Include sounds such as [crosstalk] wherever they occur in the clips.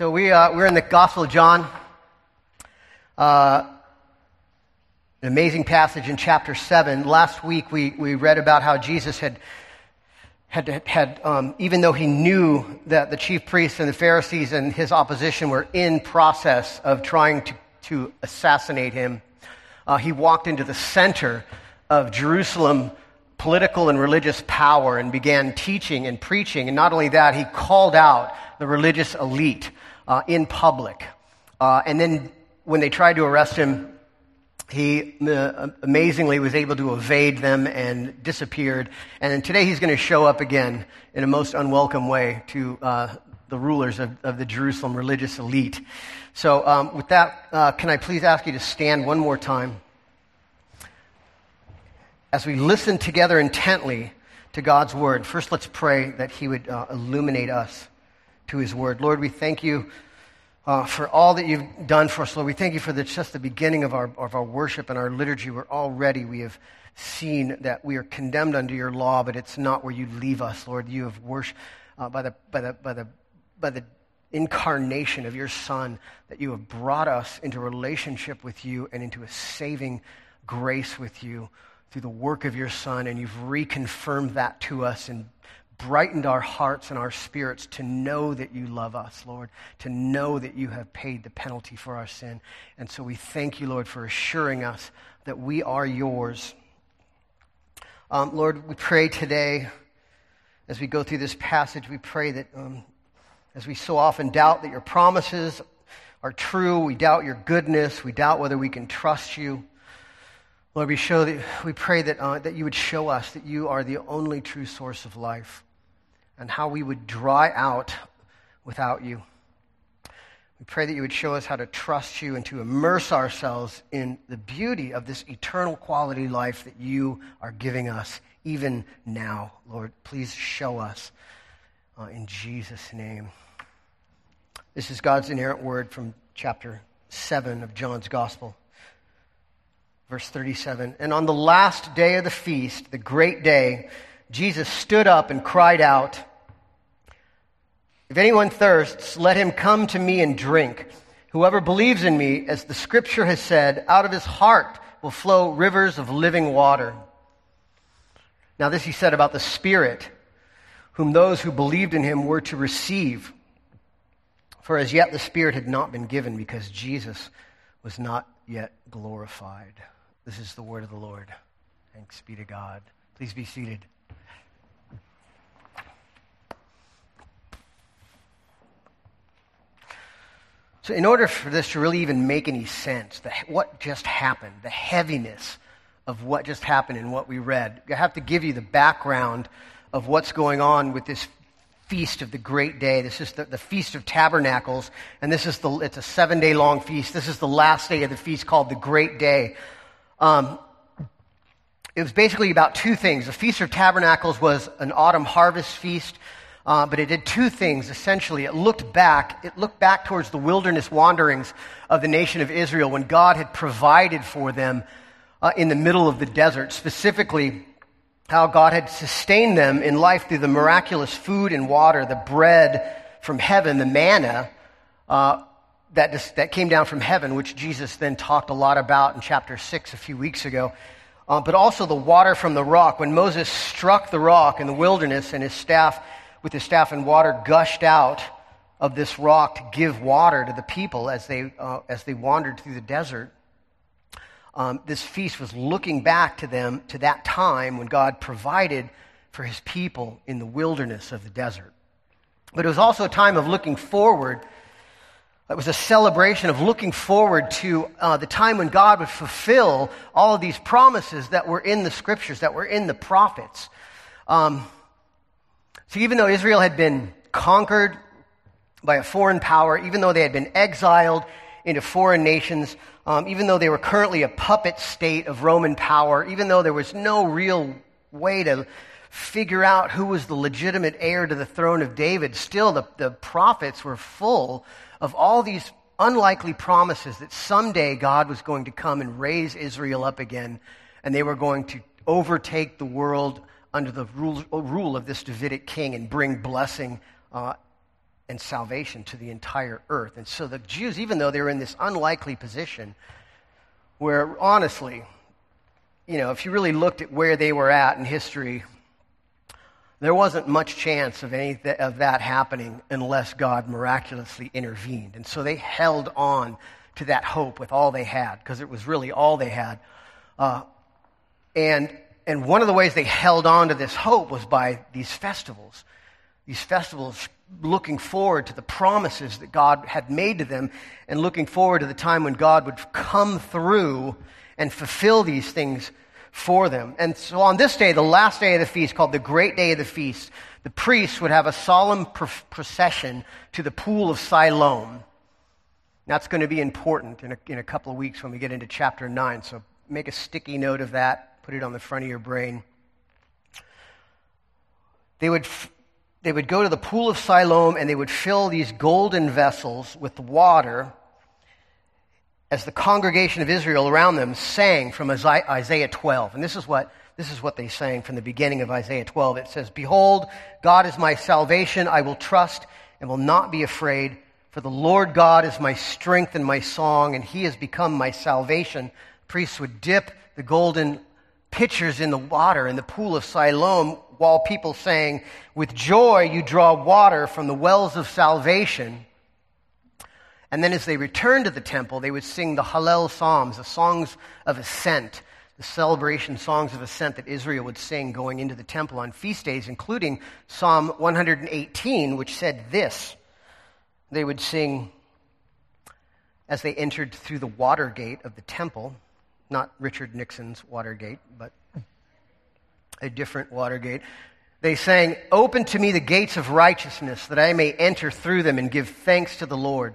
So we, uh, we're in the Gospel of John. Uh, an amazing passage in chapter 7. Last week we, we read about how Jesus had, had, had um, even though he knew that the chief priests and the Pharisees and his opposition were in process of trying to, to assassinate him, uh, he walked into the center of Jerusalem political and religious power and began teaching and preaching. And not only that, he called out the religious elite uh, in public. Uh, and then when they tried to arrest him, he uh, amazingly was able to evade them and disappeared. And today he's going to show up again in a most unwelcome way to uh, the rulers of, of, the Jerusalem religious elite. So, um, with that, uh, can I please ask you to stand one more time? as we listen together intently to God's word, first let's pray that He would uh, illuminate us to His word. Lord, we thank you uh, for all that you've done for us, Lord. We thank you for the, just the beginning of our, of our worship and our liturgy. We're already, we have seen that we are condemned under your law, but it's not where you leave us, Lord. You have worshiped uh, by, the, by, the, by, the, by the incarnation of your Son, that you have brought us into relationship with you and into a saving grace with you through the work of your Son, and you've reconfirmed that to us and brightened our hearts and our spirits to know that you love us, Lord, to know that you have paid the penalty for our sin. And so we thank you, Lord, for assuring us that we are yours. Um, Lord, we pray today as we go through this passage, we pray that um, as we so often doubt that your promises are true, we doubt your goodness, we doubt whether we can trust you. Lord, we, show that, we pray that, uh, that you would show us that you are the only true source of life and how we would dry out without you. We pray that you would show us how to trust you and to immerse ourselves in the beauty of this eternal quality life that you are giving us even now. Lord, please show us uh, in Jesus' name. This is God's inerrant word from chapter 7 of John's Gospel. Verse 37 And on the last day of the feast, the great day, Jesus stood up and cried out, If anyone thirsts, let him come to me and drink. Whoever believes in me, as the scripture has said, out of his heart will flow rivers of living water. Now, this he said about the Spirit, whom those who believed in him were to receive. For as yet the Spirit had not been given because Jesus was not yet glorified. This is the word of the Lord. Thanks be to God. Please be seated. So, in order for this to really even make any sense, the, what just happened, the heaviness of what just happened and what we read, I have to give you the background of what's going on with this feast of the great day. This is the, the Feast of Tabernacles, and this is the, it's a seven day long feast. This is the last day of the feast called the Great Day. Um, it was basically about two things. The Feast of Tabernacles was an autumn harvest feast, uh, but it did two things essentially. It looked back, it looked back towards the wilderness wanderings of the nation of Israel when God had provided for them uh, in the middle of the desert, specifically how God had sustained them in life through the miraculous food and water, the bread from heaven, the manna, uh, that, that came down from heaven, which Jesus then talked a lot about in chapter 6 a few weeks ago. Uh, but also the water from the rock. When Moses struck the rock in the wilderness and his staff, with his staff and water gushed out of this rock to give water to the people as they, uh, as they wandered through the desert. Um, this feast was looking back to them to that time when God provided for his people in the wilderness of the desert. But it was also a time of looking forward it was a celebration of looking forward to uh, the time when God would fulfill all of these promises that were in the scriptures, that were in the prophets. Um, so even though Israel had been conquered by a foreign power, even though they had been exiled into foreign nations, um, even though they were currently a puppet state of Roman power, even though there was no real way to figure out who was the legitimate heir to the throne of David, still the, the prophets were full of all these unlikely promises that someday God was going to come and raise Israel up again, and they were going to overtake the world under the rule, rule of this Davidic king and bring blessing uh, and salvation to the entire earth. And so the Jews, even though they were in this unlikely position, where honestly, you know, if you really looked at where they were at in history, there wasn't much chance of any of that happening unless God miraculously intervened. And so they held on to that hope with all they had because it was really all they had. Uh, and and one of the ways they held on to this hope was by these festivals. These festivals looking forward to the promises that God had made to them and looking forward to the time when God would come through and fulfill these things for them. And so on this day, the last day of the feast, called the Great Day of the Feast, the priests would have a solemn procession to the pool of Siloam. That's going to be important in a, in a couple of weeks when we get into chapter 9. So make a sticky note of that, put it on the front of your brain. They would, they would go to the pool of Siloam and they would fill these golden vessels with water as the congregation of Israel around them sang from Isaiah 12. And this is what, this is what they sang from the beginning of Isaiah 12. It says, Behold, God is my salvation. I will trust and will not be afraid. For the Lord God is my strength and my song, and he has become my salvation. Priests would dip the golden pitchers in the water in the pool of Siloam while people sang, With joy you draw water from the wells of salvation. And then as they returned to the temple, they would sing the Hallel Psalms, the songs of ascent, the celebration songs of ascent that Israel would sing going into the temple on feast days, including Psalm 118, which said this. They would sing as they entered through the water gate of the temple, not Richard Nixon's Watergate, but a different Watergate. They sang, Open to me the gates of righteousness, that I may enter through them and give thanks to the Lord.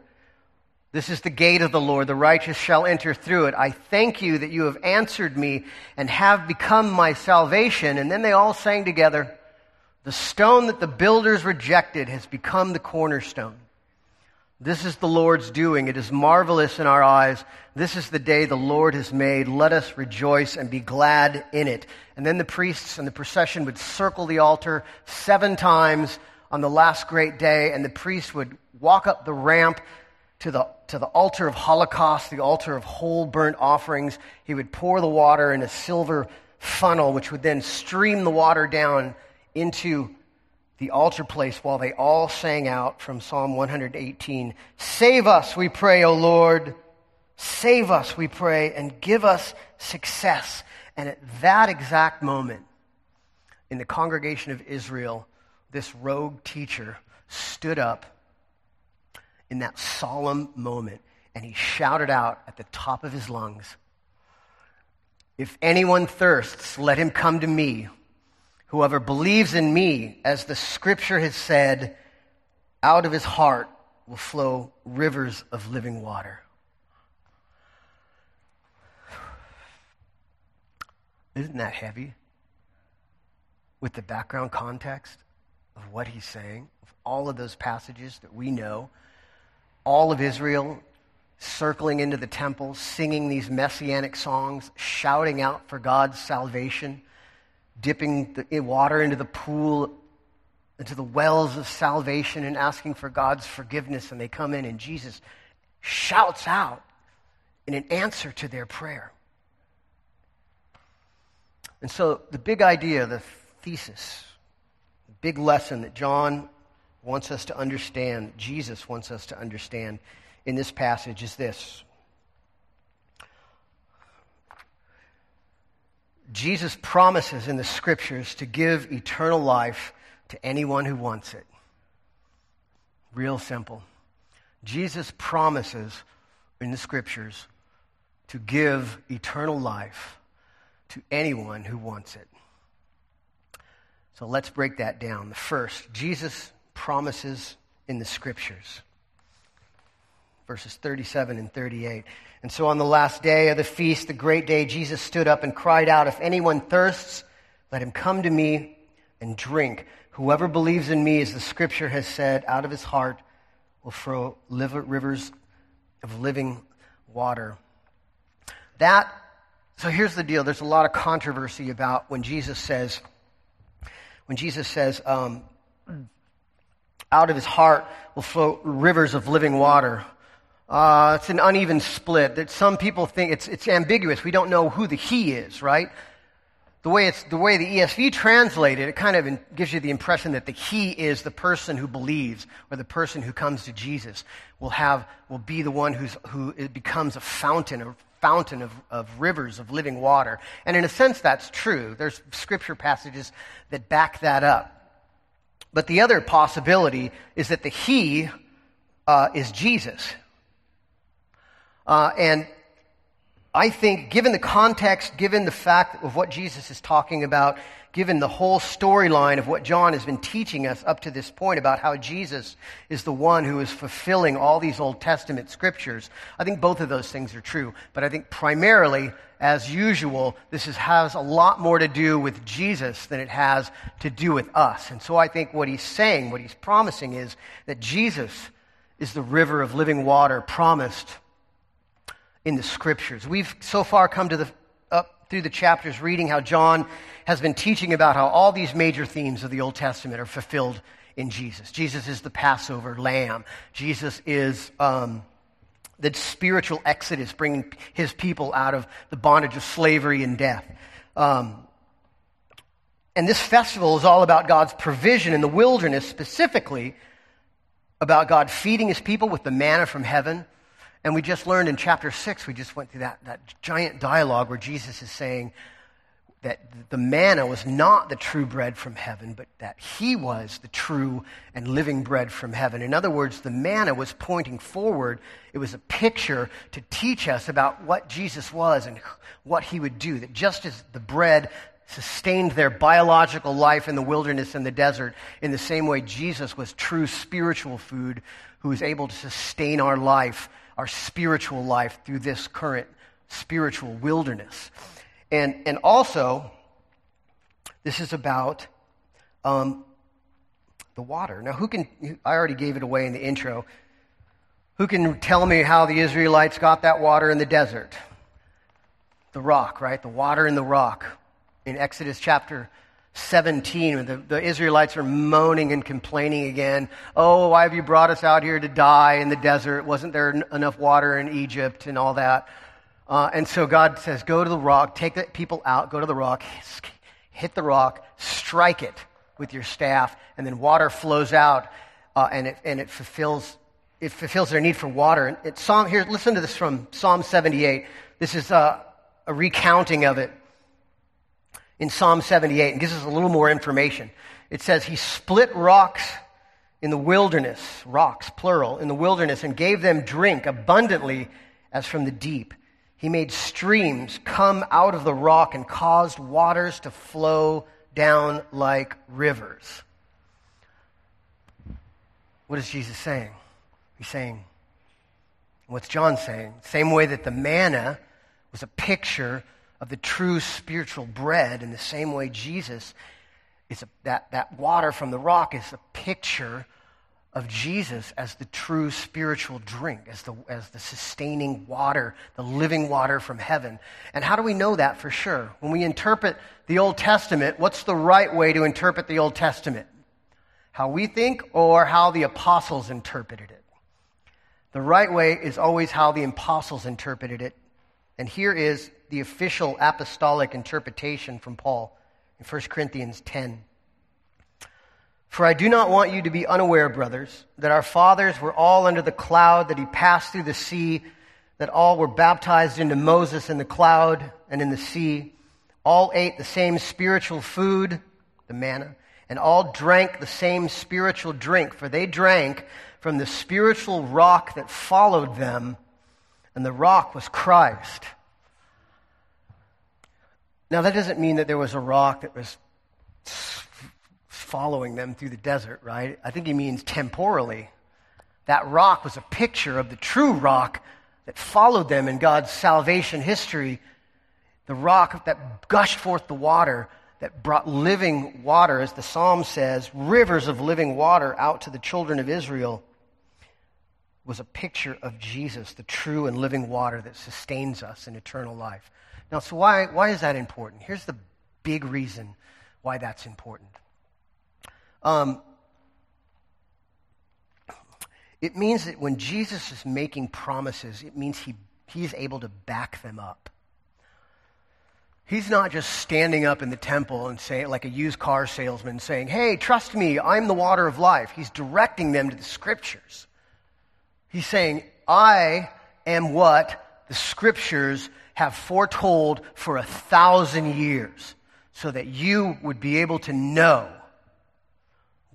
This is the gate of the Lord. The righteous shall enter through it. I thank you that you have answered me and have become my salvation. And then they all sang together, The stone that the builders rejected has become the cornerstone. This is the Lord's doing. It is marvelous in our eyes. This is the day the Lord has made. Let us rejoice and be glad in it. And then the priests and the procession would circle the altar seven times on the last great day, and the priest would walk up the ramp to the, to the altar of Holocaust, the altar of whole burnt offerings. He would pour the water in a silver funnel, which would then stream the water down into the altar place while they all sang out from Psalm 118 Save us, we pray, O Lord. Save us, we pray, and give us success. And at that exact moment, in the congregation of Israel, this rogue teacher stood up in that solemn moment and he shouted out at the top of his lungs If anyone thirsts, let him come to me. Whoever believes in me, as the scripture has said, out of his heart will flow rivers of living water. Isn't that heavy? With the background context of what he's saying, of all of those passages that we know all of Israel circling into the temple, singing these messianic songs, shouting out for God's salvation, dipping the water into the pool, into the wells of salvation, and asking for God's forgiveness. And they come in, and Jesus shouts out in an answer to their prayer. And so, the big idea, the thesis, the big lesson that John wants us to understand, Jesus wants us to understand in this passage is this. Jesus promises in the scriptures to give eternal life to anyone who wants it. Real simple. Jesus promises in the scriptures to give eternal life to anyone who wants it. So let's break that down. The first, Jesus promises in the scriptures. Verses 37 and 38. And so on the last day of the feast, the great day, Jesus stood up and cried out, If anyone thirsts, let him come to me and drink. Whoever believes in me, as the scripture has said, out of his heart will flow rivers of living water. That, so here's the deal. There's a lot of controversy about when Jesus says, when Jesus says, um, out of his heart will flow rivers of living water. Uh, it's an uneven split. That some people think it's, it's ambiguous. We don't know who the he is, right? The way, it's, the way the ESV translated, it kind of gives you the impression that the he is the person who believes or the person who comes to Jesus will have, will be the one who's, who becomes a fountain, a fountain of, of rivers of living water. And in a sense, that's true. There's scripture passages that back that up. But the other possibility is that the he uh, is Jesus. Uh, and I think, given the context, given the fact of what Jesus is talking about, given the whole storyline of what John has been teaching us up to this point about how Jesus is the one who is fulfilling all these Old Testament scriptures, I think both of those things are true. But I think primarily, as usual, this is, has a lot more to do with Jesus than it has to do with us. And so I think what he's saying, what he's promising is that Jesus is the river of living water promised in the scriptures. We've so far come to the up through the chapters reading how John has been teaching about how all these major themes of the Old Testament are fulfilled in Jesus. Jesus is the Passover lamb. Jesus is um, the spiritual exodus, bringing his people out of the bondage of slavery and death. Um, and this festival is all about God's provision in the wilderness, specifically about God feeding his people with the manna from heaven and we just learned in chapter 6, we just went through that, that giant dialogue where Jesus is saying that the manna was not the true bread from heaven, but that he was the true and living bread from heaven. In other words, the manna was pointing forward. It was a picture to teach us about what Jesus was and what he would do. That just as the bread sustained their biological life in the wilderness and the desert, in the same way Jesus was true spiritual food who was able to sustain our life our spiritual life through this current spiritual wilderness. And, and also, this is about um, the water. Now, who can, I already gave it away in the intro. Who can tell me how the Israelites got that water in the desert? The rock, right? The water in the rock. In Exodus chapter 17, when the, the, Israelites are moaning and complaining again. Oh, why have you brought us out here to die in the desert? Wasn't there n- enough water in Egypt and all that? Uh, and so God says, Go to the rock, take the people out, go to the rock, hit the rock, strike it with your staff, and then water flows out, uh, and, it, and it fulfills. It fulfills their need for water. And it's Psalm, here, listen to this from Psalm 78. This is uh, a recounting of it in Psalm 78 and gives us a little more information. It says, He split rocks in the wilderness, rocks, plural, in the wilderness, and gave them drink abundantly as from the deep. He made streams come out of the rock and caused waters to flow down like rivers. What is Jesus saying? He's saying, what's John saying? Same way that the manna was a picture of the true spiritual bread in the same way Jesus is a, that, that water from the rock is a picture of Jesus as the true spiritual drink, as the, as the sustaining water, the living water from heaven. And how do we know that for sure? When we interpret the Old Testament, what's the right way to interpret the Old Testament? How we think or how the apostles interpreted it? The right way is always how the apostles interpreted it. And here is the official apostolic interpretation from Paul in 1 Corinthians 10. For I do not want you to be unaware, brothers, that our fathers were all under the cloud, that he passed through the sea, that all were baptized into Moses in the cloud and in the sea. All ate the same spiritual food, the manna, and all drank the same spiritual drink, for they drank from the spiritual rock that followed them, and the rock was Christ. Now, that doesn't mean that there was a rock that was following them through the desert, right? I think he means temporally. That rock was a picture of the true rock that followed them in God's salvation history. The rock that gushed forth the water, that brought living water, as the psalm says, rivers of living water out to the children of Israel, was a picture of Jesus, the true and living water that sustains us in eternal life. Now, so why, why is that important? Here's the big reason why that's important. Um, It means that when Jesus is making promises, it means he, he's able to back them up. He's not just standing up in the temple and saying, like a used car salesman, saying, Hey, trust me, I'm the water of life. He's directing them to the scriptures. He's saying, I am what the scriptures have foretold for a thousand years so that you would be able to know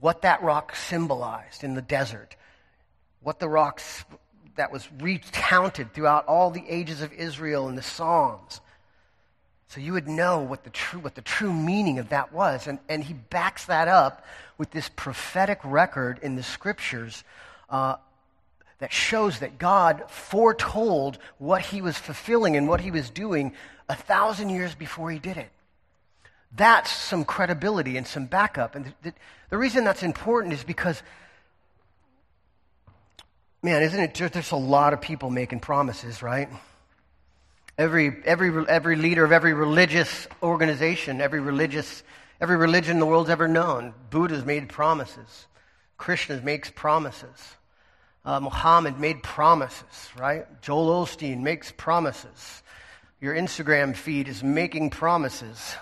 what that rock symbolized in the desert, what the rocks that was recounted throughout all the ages of Israel in the Psalms. So you would know what the true, what the true meaning of that was. And, and he backs that up with this prophetic record in the scriptures uh, that shows that God foretold what he was fulfilling and what he was doing a thousand years before he did it. That's some credibility and some backup. And the, the reason that's important is because, man, isn't it? There's a lot of people making promises, right? Every, every, every leader of every religious organization, every religious, every religion the world's ever known, Buddha's made promises. Krishna makes promises. Uh, Muhammad made promises, right? Joel Osteen makes promises. Your Instagram feed is making promises.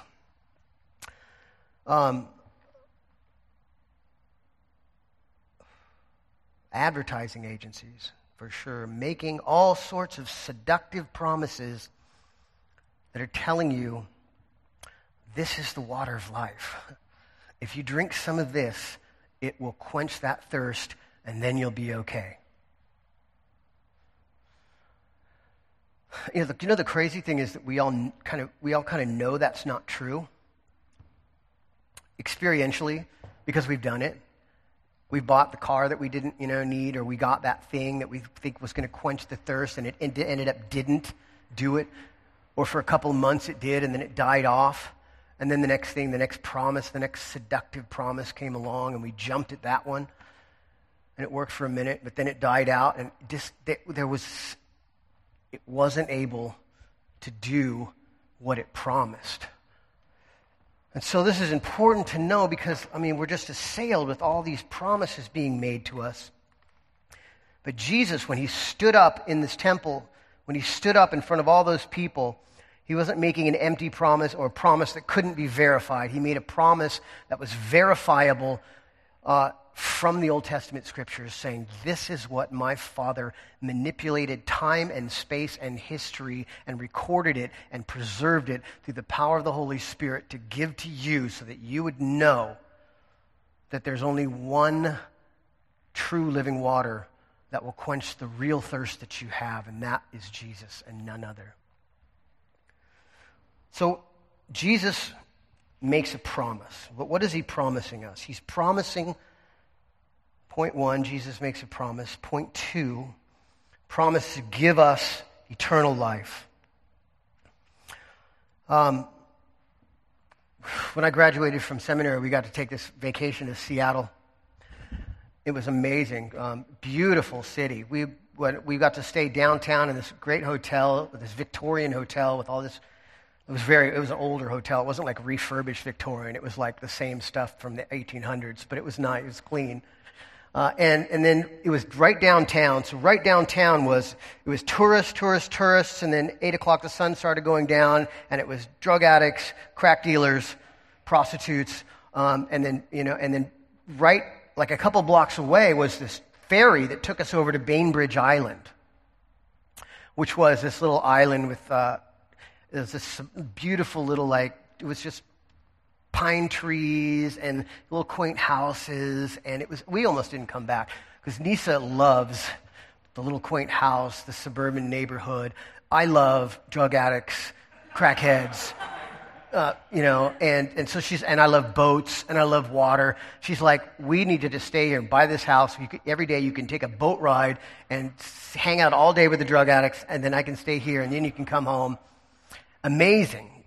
Um, advertising agencies, for sure, making all sorts of seductive promises that are telling you this is the water of life. If you drink some of this, it will quench that thirst and then you'll be okay. You know, the, you know, the crazy thing is that we all kind of we all kind of know that's not true experientially because we've done it. We've bought the car that we didn't, you know, need, or we got that thing that we think was going to quench the thirst, and it ended up didn't do it. Or for a couple months it did, and then it died off. And then the next thing, the next promise, the next seductive promise came along, and we jumped at that one. And it worked for a minute, but then it died out, and just there was, it wasn't able to do what it promised. And so this is important to know because, I mean, we're just assailed with all these promises being made to us. But Jesus, when he stood up in this temple, when he stood up in front of all those people, he wasn't making an empty promise or a promise that couldn't be verified. He made a promise that was verifiable uh, from the Old Testament scriptures saying, This is what my Father manipulated time and space and history and recorded it and preserved it through the power of the Holy Spirit to give to you so that you would know that there's only one true living water that will quench the real thirst that you have, and that is Jesus and none other. So, Jesus makes a promise. What is he promising us? He's promising Point one, Jesus makes a promise. Point two, promise to give us eternal life. Um, when I graduated from seminary, we got to take this vacation to Seattle. It was amazing, um, beautiful city. We we got to stay downtown in this great hotel, this Victorian hotel with all this. It was very. It was an older hotel. It wasn't like refurbished Victorian. It was like the same stuff from the 1800s, but it was nice. It was clean. Uh, and, and then it was right downtown. So right downtown was, it was tourists, tourists, tourists, and then 8 o'clock the sun started going down, and it was drug addicts, crack dealers, prostitutes, um, and then, you know, and then right, like a couple blocks away was this ferry that took us over to Bainbridge Island, which was this little island with, uh, it was this beautiful little, like, it was just pine trees and little quaint houses. And it was, we almost didn't come back because Nisa loves the little quaint house, the suburban neighborhood. I love drug addicts, crackheads. Uh, you know, and, and so she's, and I love boats and I love water. She's like, we need to just stay here and buy this house. Every day you can take a boat ride and hang out all day with the drug addicts, and then I can stay here, and then you can come home. Amazing.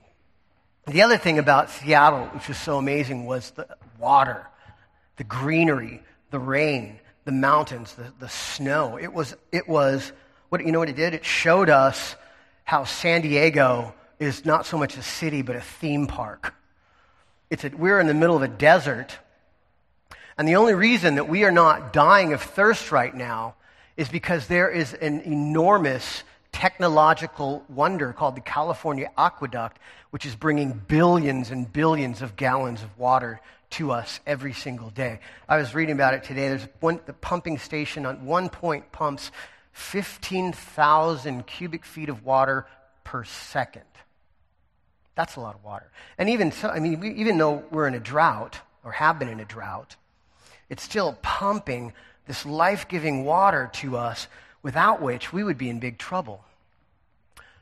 The other thing about Seattle, which was so amazing, was the water, the greenery, the rain, the mountains, the, the snow. It was, it was, what, you know what it did? It showed us how San Diego is not so much a city, but a theme park. It's a, we're in the middle of a desert, And the only reason that we are not dying of thirst right now is because there is an enormous technological wonder called the California Aqueduct, which is bringing billions and billions of gallons of water to us every single day. I was reading about it today. There's one, the pumping station on one point pumps 15,000 cubic feet of water per second. That's a lot of water. And even so, I mean, we, even though we're in a drought or have been in a drought, it's still pumping this life giving water to us without which we would be in big trouble.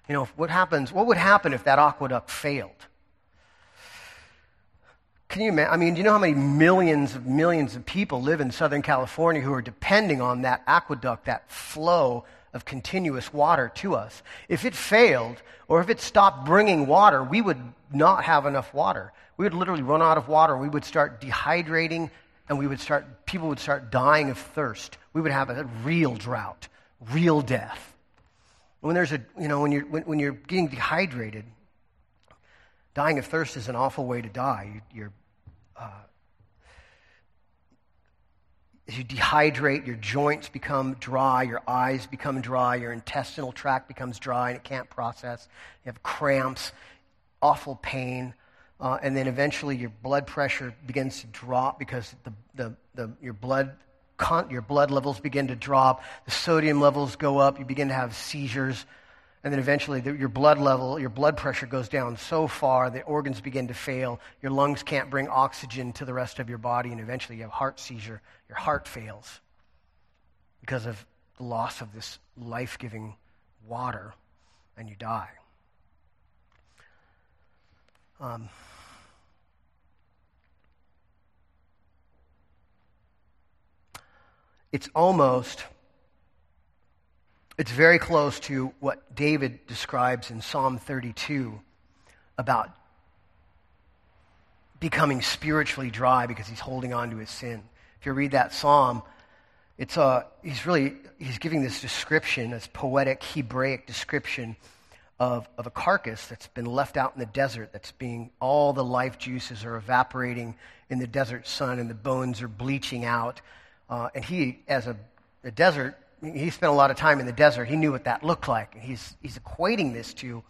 You know, what happens, what would happen if that aqueduct failed? Can you imagine? I mean, do you know how many millions of millions of people live in Southern California who are depending on that aqueduct, that flow of continuous water to us? If it failed, or if it stopped bringing water, we would not have enough water. We would literally run out of water. We would start dehydrating, and we would start, people would start dying of thirst. We would have a real drought, real death. When there's a, you know, when you're, when, when you're getting dehydrated, dying of thirst is an awful way to die. You, are uh, you dehydrate, your joints become dry, your eyes become dry, your intestinal tract becomes dry and it can't process. You have cramps, awful pain, uh, and then eventually your blood pressure begins to drop because the, the, the, your, blood, con- your blood levels begin to drop, the sodium levels go up, you begin to have seizures. And then eventually, the, your blood level, your blood pressure goes down so far, the organs begin to fail. Your lungs can't bring oxygen to the rest of your body, and eventually, you have heart seizure. Your heart fails because of the loss of this life giving water, and you die. Um, it's almost it's very close to what David describes in Psalm 32 about becoming spiritually dry because he's holding on to his sin. If you read that psalm, it's a, he's really he's giving this description, this poetic Hebraic description of, of a carcass that's been left out in the desert, that's being all the life juices are evaporating in the desert sun and the bones are bleaching out. Uh, and he, as a, a desert he spent a lot of time in the desert. He knew what that looked like. And he's, he's equating this to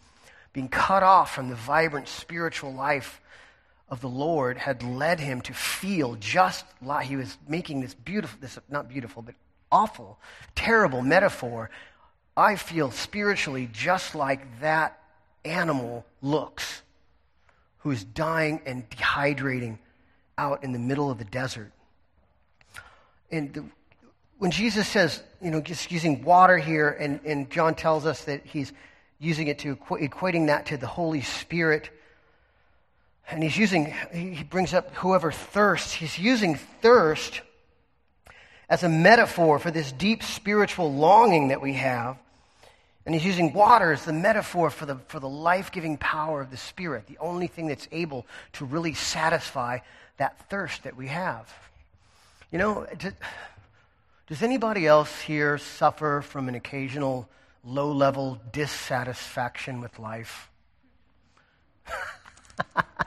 being cut off from the vibrant spiritual life of the Lord had led him to feel just like he was making this beautiful, this not beautiful, but awful, terrible metaphor. I feel spiritually just like that animal looks who is dying and dehydrating out in the middle of the desert. And the, when Jesus says, you know, just using water here, and, and John tells us that he's using it to equating that to the Holy Spirit, and he's using, he brings up whoever thirsts, he's using thirst as a metaphor for this deep spiritual longing that we have. And he's using water as the metaphor for the, for the life giving power of the Spirit, the only thing that's able to really satisfy that thirst that we have. You know, does anybody else here suffer from an occasional low level dissatisfaction with life? [laughs]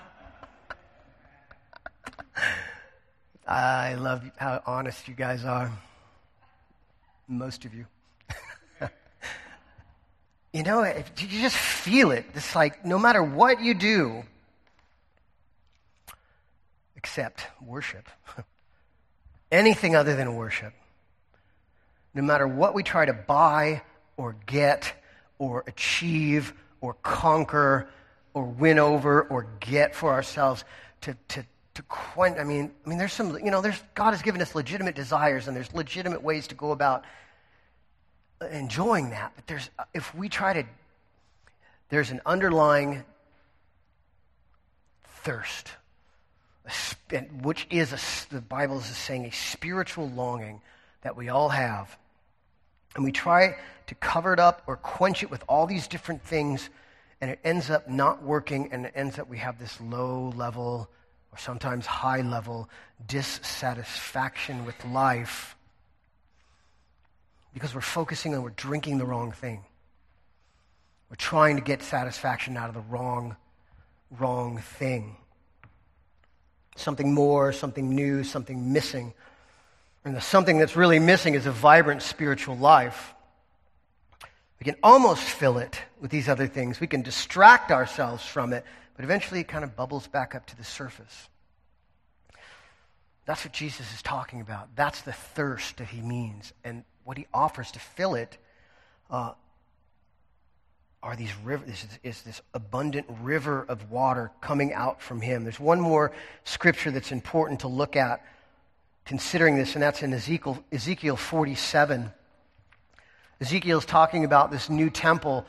I love how honest you guys are. Most of you. [laughs] you know, you just feel it. It's like no matter what you do, except worship, [laughs] anything other than worship, no matter what we try to buy or get or achieve or conquer or win over or get for ourselves to, to, to quench. I mean, I mean, there's some, you know, there's, God has given us legitimate desires and there's legitimate ways to go about enjoying that. But there's, uh, if we try to, there's an underlying thirst, which is, a, the Bible is saying, a spiritual longing that we all have and we try to cover it up or quench it with all these different things, and it ends up not working, and it ends up we have this low level or sometimes high level dissatisfaction with life because we're focusing on we're drinking the wrong thing. We're trying to get satisfaction out of the wrong, wrong thing. Something more, something new, something missing. And the something that's really missing is a vibrant spiritual life. We can almost fill it with these other things. We can distract ourselves from it, but eventually it kind of bubbles back up to the surface. That's what Jesus is talking about. That's the thirst that he means. And what he offers to fill it uh, are these rivers, is, is this abundant river of water coming out from him. There's one more scripture that's important to look at considering this, and that's in Ezekiel, Ezekiel 47. Ezekiel is talking about this new temple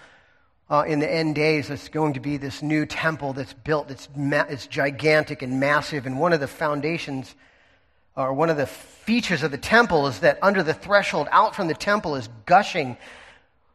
uh, in the end days. It's going to be this new temple that's built. It's, ma- it's gigantic and massive. And one of the foundations, or one of the features of the temple, is that under the threshold, out from the temple, is gushing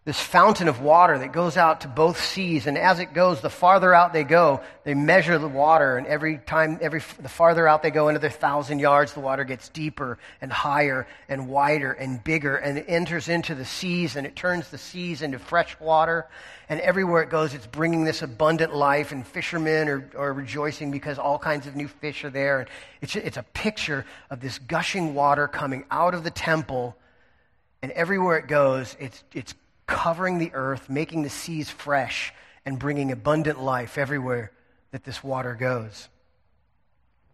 this fountain of water that goes out to both seas. And as it goes, the farther out they go, they measure the water. And every time, every, the farther out they go, another thousand yards, the water gets deeper and higher and wider and bigger. And it enters into the seas and it turns the seas into fresh water. And everywhere it goes, it's bringing this abundant life. And fishermen are, are rejoicing because all kinds of new fish are there. And it's, it's a picture of this gushing water coming out of the temple. And everywhere it goes, it's, it's covering the earth, making the seas fresh, and bringing abundant life everywhere that this water goes.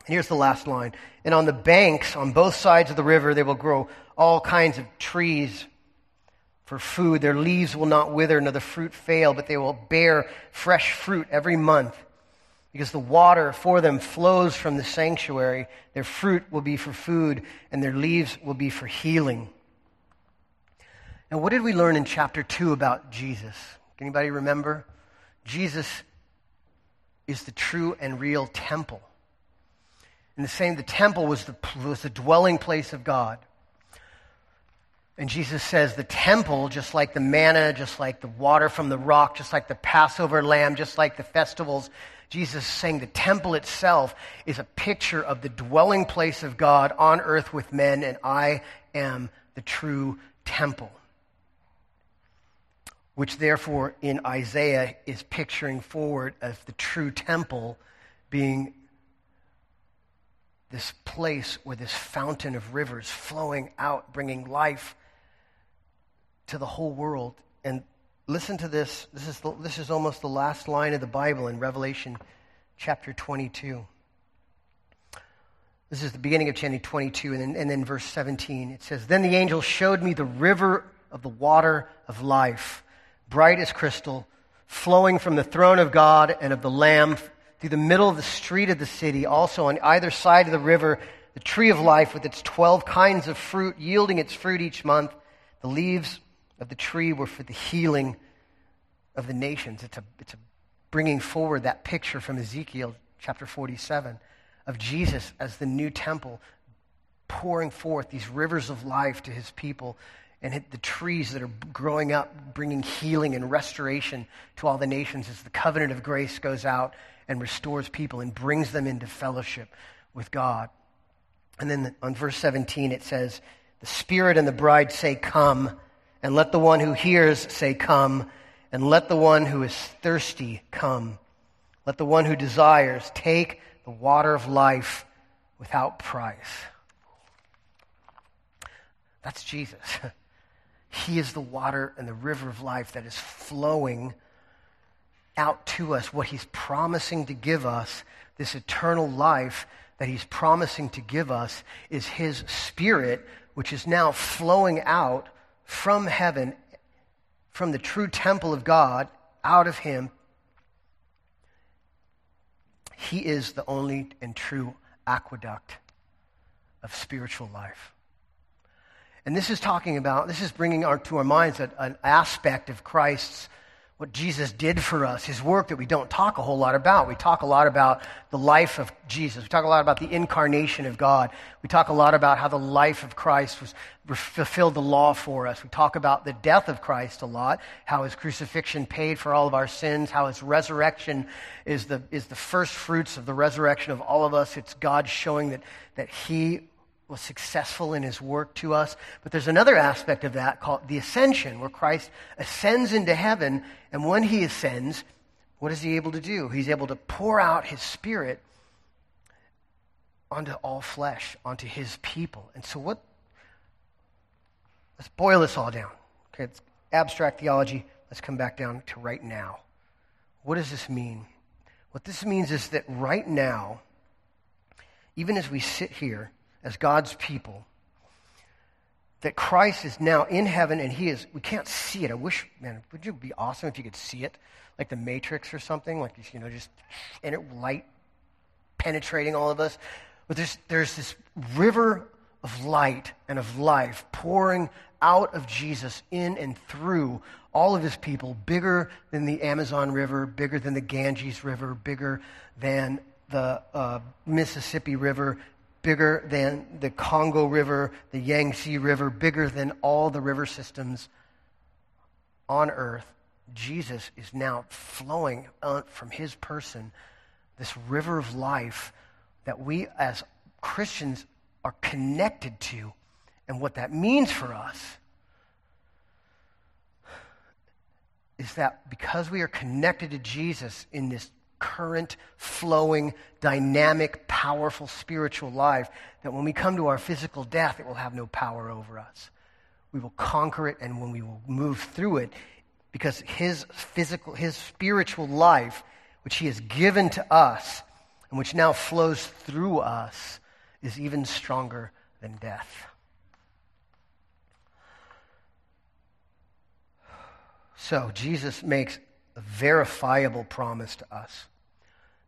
And here's the last line. And on the banks, on both sides of the river, they will grow all kinds of trees for food. Their leaves will not wither, nor the fruit fail, but they will bear fresh fruit every month. Because the water for them flows from the sanctuary. Their fruit will be for food, and their leaves will be for healing. Now, what did we learn in chapter 2 about Jesus? Can anybody remember? Jesus is the true and real temple. And the same, the temple was the, was the dwelling place of God. And Jesus says the temple, just like the manna, just like the water from the rock, just like the Passover lamb, just like the festivals, Jesus is saying the temple itself is a picture of the dwelling place of God on earth with men, and I am the true temple which therefore in Isaiah is picturing forward as the true temple being this place where this fountain of rivers flowing out, bringing life to the whole world. And listen to this. This is, the, this is almost the last line of the Bible in Revelation chapter 22. This is the beginning of chapter 22, and then, and then verse 17. It says, Then the angel showed me the river of the water of life bright as crystal, flowing from the throne of God and of the Lamb through the middle of the street of the city. Also on either side of the river, the tree of life with its 12 kinds of fruit, yielding its fruit each month. The leaves of the tree were for the healing of the nations. It's a, it's a bringing forward that picture from Ezekiel chapter 47 of Jesus as the new temple, pouring forth these rivers of life to his people and the trees that are growing up, bringing healing and restoration to all the nations as the covenant of grace goes out and restores people and brings them into fellowship with God. And then on verse 17 it says, The Spirit and the bride say, Come, and let the one who hears say, Come, and let the one who is thirsty come. Let the one who desires take the water of life without price. That's Jesus. [laughs] He is the water and the river of life that is flowing out to us, what He's promising to give us, this eternal life that He's promising to give us, is His Spirit, which is now flowing out from heaven, from the true temple of God, out of Him. He is the only and true aqueduct of spiritual life. And this is talking about, this is bringing our, to our minds a, an aspect of Christ's, what Jesus did for us, his work that we don't talk a whole lot about. We talk a lot about the life of Jesus. We talk a lot about the incarnation of God. We talk a lot about how the life of Christ was, fulfilled the law for us. We talk about the death of Christ a lot, how his crucifixion paid for all of our sins, how his resurrection is the, is the first fruits of the resurrection of all of us. It's God showing that, that he was successful in his work to us. But there's another aspect of that called the ascension, where Christ ascends into heaven. And when he ascends, what is he able to do? He's able to pour out his spirit onto all flesh, onto his people. And so, what? Let's boil this all down. Okay, it's abstract theology. Let's come back down to right now. What does this mean? What this means is that right now, even as we sit here as God's people, that Christ is now in heaven and he is, we can't see it. I wish, man, would it be awesome if you could see it? Like the Matrix or something, like, you know, just in it, light penetrating all of us. But there's, there's this river of light and of life pouring out of Jesus in and through all of his people, bigger than the Amazon River, bigger than the Ganges River, bigger than the uh, Mississippi River, bigger than the Congo River, the Yangtze River, bigger than all the river systems on earth. Jesus is now flowing uh, from his person, this river of life that we as Christians are connected to and what that means for us is that because we are connected to Jesus in this current, flowing, dynamic, powerful spiritual life, that when we come to our physical death, it will have no power over us. We will conquer it, and when we will move through it, because his physical, his spiritual life, which he has given to us, and which now flows through us, is even stronger than death. So, Jesus makes a verifiable promise to us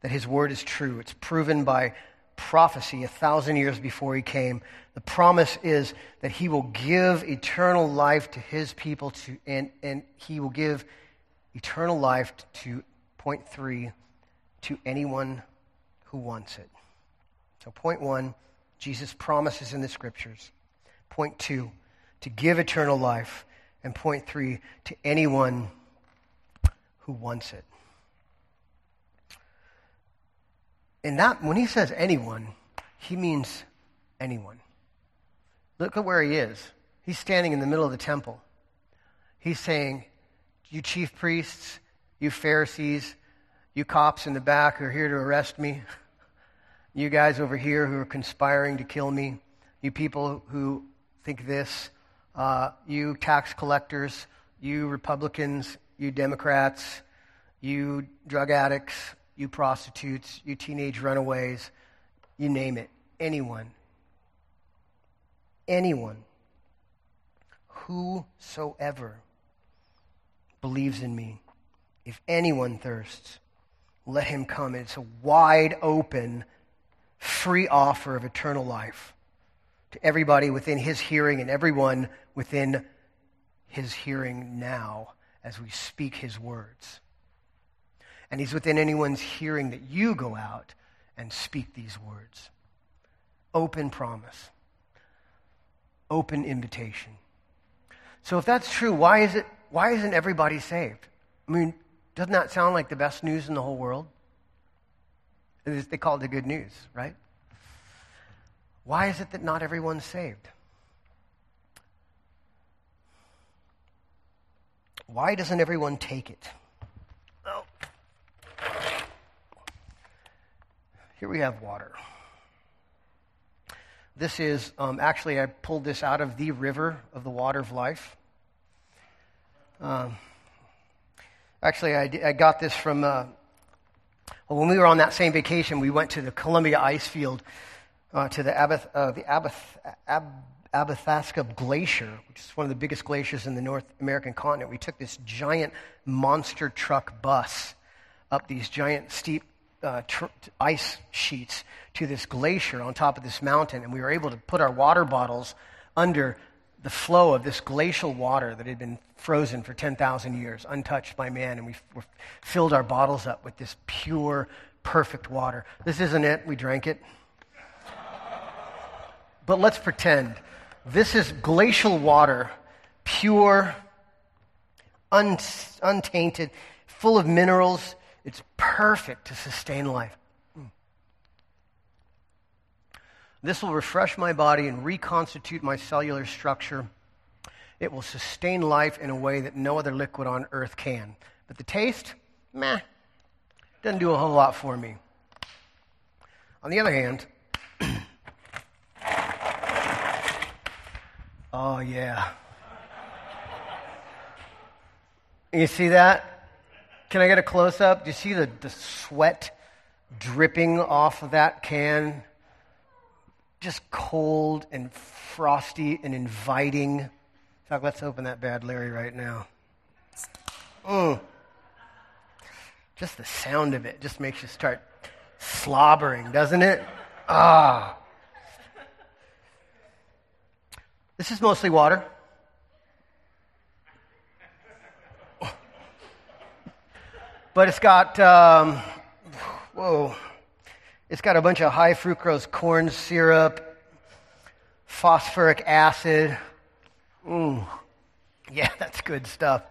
that his word is true. It's proven by prophecy a thousand years before he came. The promise is that he will give eternal life to his people, to, and, and he will give eternal life to, point three, to anyone who wants it. So, point one, Jesus promises in the scriptures. Point two, to give eternal life. And point three, to anyone who wants it. And that, when he says anyone, he means anyone. Look at where he is. He's standing in the middle of the temple. He's saying, You chief priests, you Pharisees, you cops in the back who are here to arrest me, [laughs] you guys over here who are conspiring to kill me, you people who think this, uh, you tax collectors, you Republicans, you Democrats, you drug addicts, you prostitutes, you teenage runaways, you name it, anyone. Anyone. Whosoever believes in me, if anyone thirsts, let him come. It's a wide open free offer of eternal life to everybody within his hearing and everyone within his hearing now as we speak his words. And he's within anyone's hearing that you go out and speak these words. Open promise, open invitation. So if that's true, why is it why isn't everybody saved? I mean, doesn't that sound like the best news in the whole world? They call it the good news, right? Why is it that not everyone's saved? Why doesn't everyone take it? Here we have water. This is um, actually, I pulled this out of the river of the water of life. Um, actually, I, I, got this from uh, well, when we were on that same vacation, we went to the Columbia ice field, uh, to the, Abath, uh, the Abath, Ab, Glacier, which is one of the biggest glaciers in the North American continent. We took this giant monster truck bus up these giant steep uh, tr- ice sheets to this glacier on top of this mountain, and we were able to put our water bottles under the flow of this glacial water that had been frozen for 10,000 years, untouched by man, and we filled our bottles up with this pure, perfect water. This isn't it. We drank it. But let's pretend this is glacial water, pure, un- untainted, full of minerals. It's perfect to sustain life. This will refresh my body and reconstitute my cellular structure. It will sustain life in a way that no other liquid on earth can. But the taste, meh, doesn't do a whole lot for me. On the other hand, [coughs] oh yeah. You see that? Can I get a close up? Do you see the, the sweat dripping off of that can? Just cold and frosty and inviting. In fact, let's open that bad Larry right now. Mm. Just the sound of it just makes you start slobbering, doesn't it? Ah. This is mostly water. But it's got, um, whoa, it's got a bunch of high fructose corn syrup, phosphoric acid. Mm. Yeah, [laughs] that's good stuff.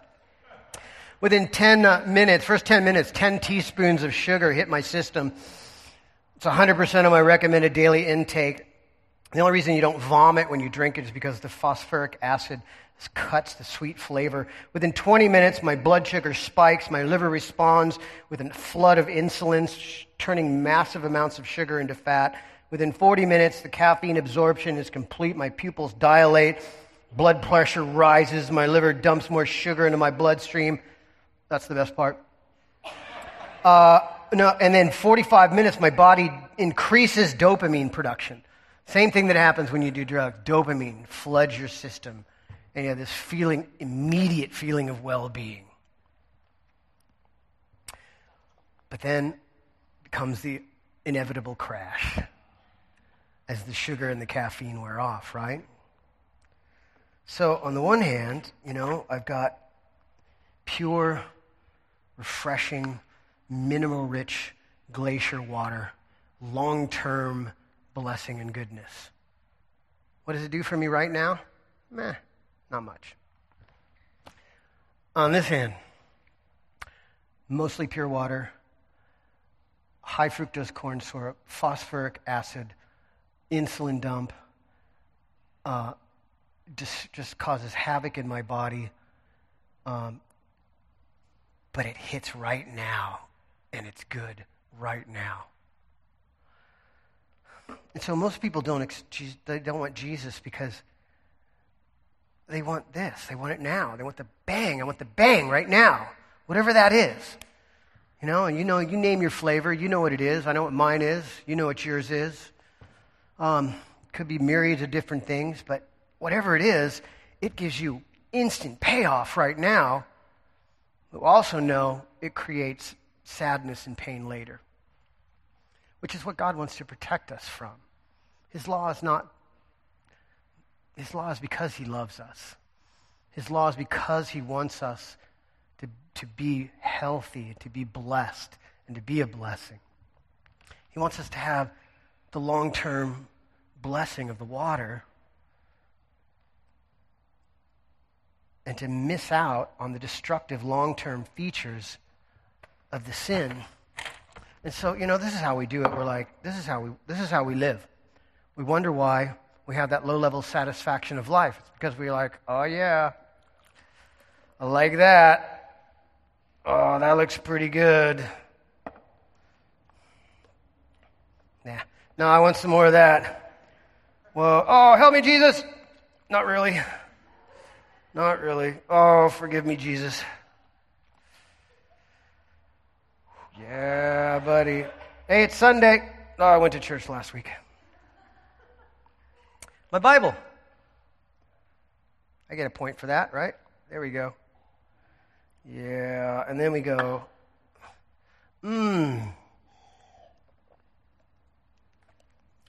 Within 10 uh, minutes, first 10 minutes, 10 teaspoons of sugar hit my system. It's 100% of my recommended daily intake. The only reason you don't vomit when you drink it is because the phosphoric acid cuts the sweet flavor. Within 20 minutes, my blood sugar spikes, my liver responds with a flood of insulin, turning massive amounts of sugar into fat. Within 40 minutes, the caffeine absorption is complete, my pupils dilate, blood pressure rises, my liver dumps more sugar into my bloodstream. That's the best part. Uh, no, and then 45 minutes, my body increases dopamine production. Same thing that happens when you do drugs. Dopamine floods your system, and you have this feeling, immediate feeling of well being. But then comes the inevitable crash as the sugar and the caffeine wear off, right? So, on the one hand, you know, I've got pure, refreshing, mineral rich glacier water, long term blessing and goodness. What does it do for me right now? Meh, not much. On this hand, mostly pure water, high fructose corn syrup, phosphoric acid, insulin dump, uh, just, just causes havoc in my body. Um, but it hits right now, and it's good right now. And so most people don't, they don't want Jesus because they want this. They want it now. They want the bang. I want the bang right now. Whatever that is. You know, and you know, you name your flavor. You know what it is. I know what mine is. You know what yours is. Um, could be myriads of different things, but whatever it is, it gives you instant payoff right now. But also know it creates sadness and pain later, which is what God wants to protect us from. His law is not, His law is because He loves us. His law is because He wants us to, to be healthy, to be blessed, and to be a blessing. He wants us to have the long term blessing of the water and to miss out on the destructive long term features of the sin. And so, you know, this is how we do it. We're like, this is how we, this is how we live we wonder why we have that low level satisfaction of life. It's because we're like, oh, yeah, I like that. Oh, that looks pretty good. Yeah. No, I want some more of that. Well, oh, help me, Jesus. Not really. Not really. Oh, forgive me, Jesus. Yeah, buddy. Hey, it's Sunday. Oh, I went to church last week. My Bible. I get a point for that, right? There we go. Yeah, and then we go, mmm.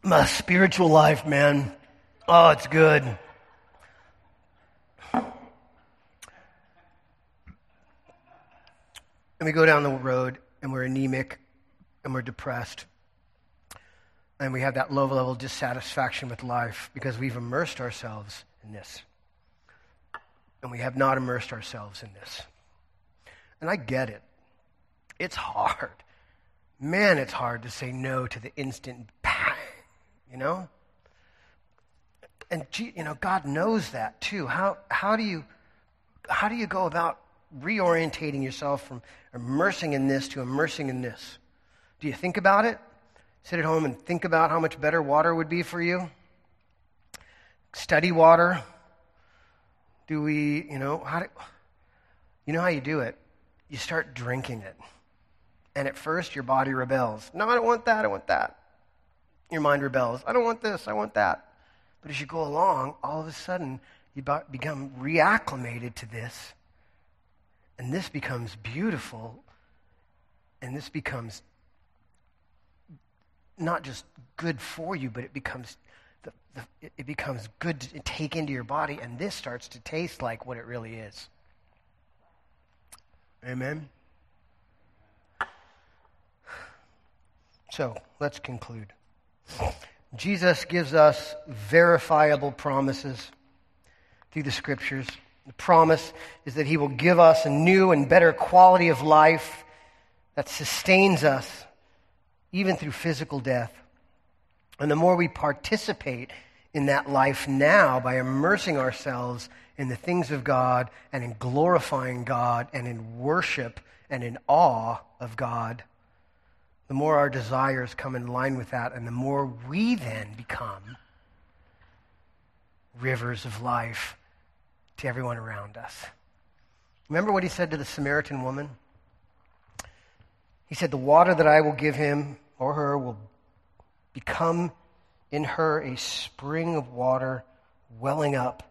My spiritual life, man. Oh, it's good. And we go down the road and we're anemic and we're depressed and we have that low level dissatisfaction with life because we've immersed ourselves in this. And we have not immersed ourselves in this. And I get it. It's hard. Man, it's hard to say no to the instant bang, you know? And you know, God knows that too. How how do you how do you go about reorientating yourself from immersing in this to immersing in this? Do you think about it? Sit at home and think about how much better water would be for you. Study water. do we, you know, how do, you know how you do it? You start drinking it. And at first, your body rebels. No, I don't want that. I want that. Your mind rebels. I don't want this. I want that. But as you go along, all of a sudden, you become reacclimated to this. And this becomes beautiful. And this becomes not just good for you, but it becomes the, the, it becomes good to take into your body, and this starts to taste like what it really is. Amen. So let's conclude. Jesus gives us verifiable promises through the scriptures. The promise is that he will give us a new and better quality of life that sustains us even through physical death. And the more we participate in that life now by immersing ourselves in the things of God and in glorifying God and in worship and in awe of God, the more our desires come in line with that, and the more we then become rivers of life to everyone around us. Remember what he said to the Samaritan woman? He said, The water that I will give him or her will become in her a spring of water welling up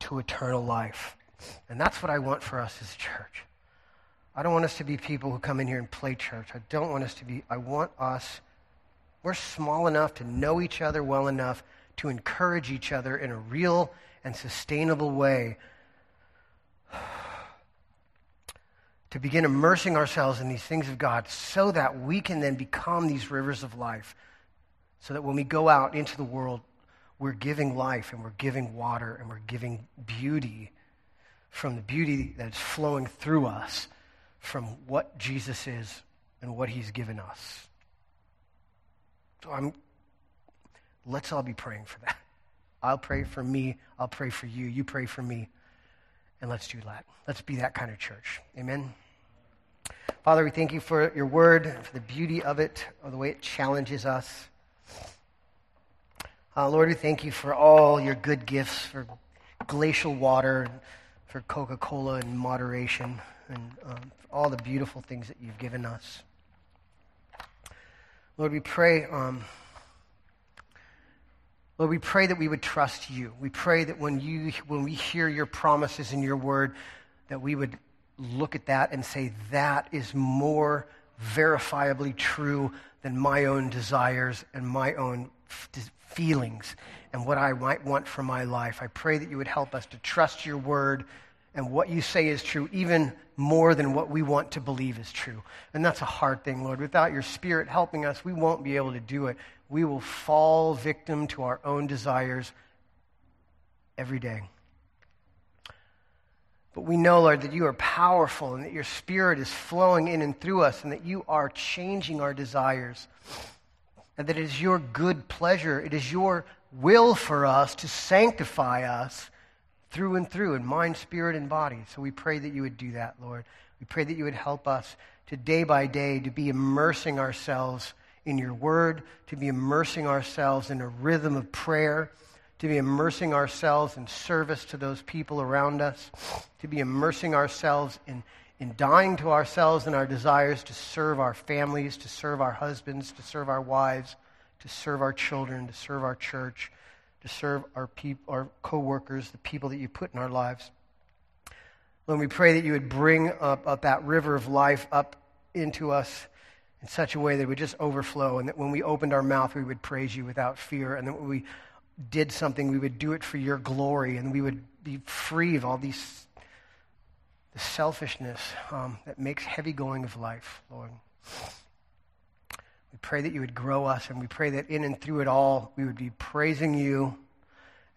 to eternal life. And that's what I want for us as a church. I don't want us to be people who come in here and play church. I don't want us to be, I want us, we're small enough to know each other well enough to encourage each other in a real and sustainable way. To begin immersing ourselves in these things of God so that we can then become these rivers of life. So that when we go out into the world, we're giving life and we're giving water and we're giving beauty from the beauty that's flowing through us from what Jesus is and what he's given us. So I'm, let's all be praying for that. I'll pray for me. I'll pray for you. You pray for me. And let's do that. Let's be that kind of church. Amen. Father, we thank you for your word, for the beauty of it, of the way it challenges us. Uh, Lord, we thank you for all your good gifts, for glacial water, for Coca Cola and moderation, and um, all the beautiful things that you've given us. Lord, we pray. Um, Lord, we pray that we would trust you. We pray that when you when we hear your promises in your word, that we would look at that and say, that is more verifiably true than my own desires and my own f- feelings and what I might want for my life. I pray that you would help us to trust your word and what you say is true, even more than what we want to believe is true. And that's a hard thing, Lord. Without your spirit helping us, we won't be able to do it. We will fall victim to our own desires every day. But we know, Lord, that you are powerful and that your spirit is flowing in and through us and that you are changing our desires. And that it is your good pleasure, it is your will for us to sanctify us through and through in mind, spirit, and body. So we pray that you would do that, Lord. We pray that you would help us to day by day to be immersing ourselves in your word, to be immersing ourselves in a rhythm of prayer, to be immersing ourselves in service to those people around us, to be immersing ourselves in, in dying to ourselves and our desires to serve our families, to serve our husbands, to serve our wives, to serve our children, to serve our church to serve our, peop- our co-workers, the people that you put in our lives. Lord, we pray that you would bring up, up that river of life up into us in such a way that it would just overflow, and that when we opened our mouth, we would praise you without fear, and that when we did something, we would do it for your glory, and we would be free of all these the selfishness um, that makes heavy going of life, Lord. We pray that you would grow us, and we pray that in and through it all, we would be praising you,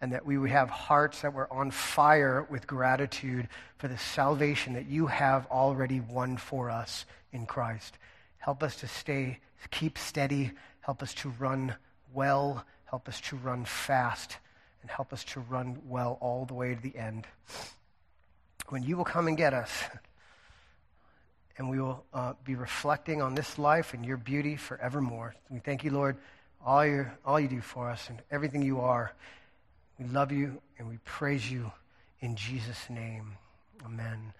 and that we would have hearts that were on fire with gratitude for the salvation that you have already won for us in Christ. Help us to stay, keep steady. Help us to run well. Help us to run fast. And help us to run well all the way to the end. When you will come and get us, [laughs] and we will uh, be reflecting on this life and your beauty forevermore. We thank you, Lord, all, your, all you do for us and everything you are. We love you and we praise you In Jesus' name, amen.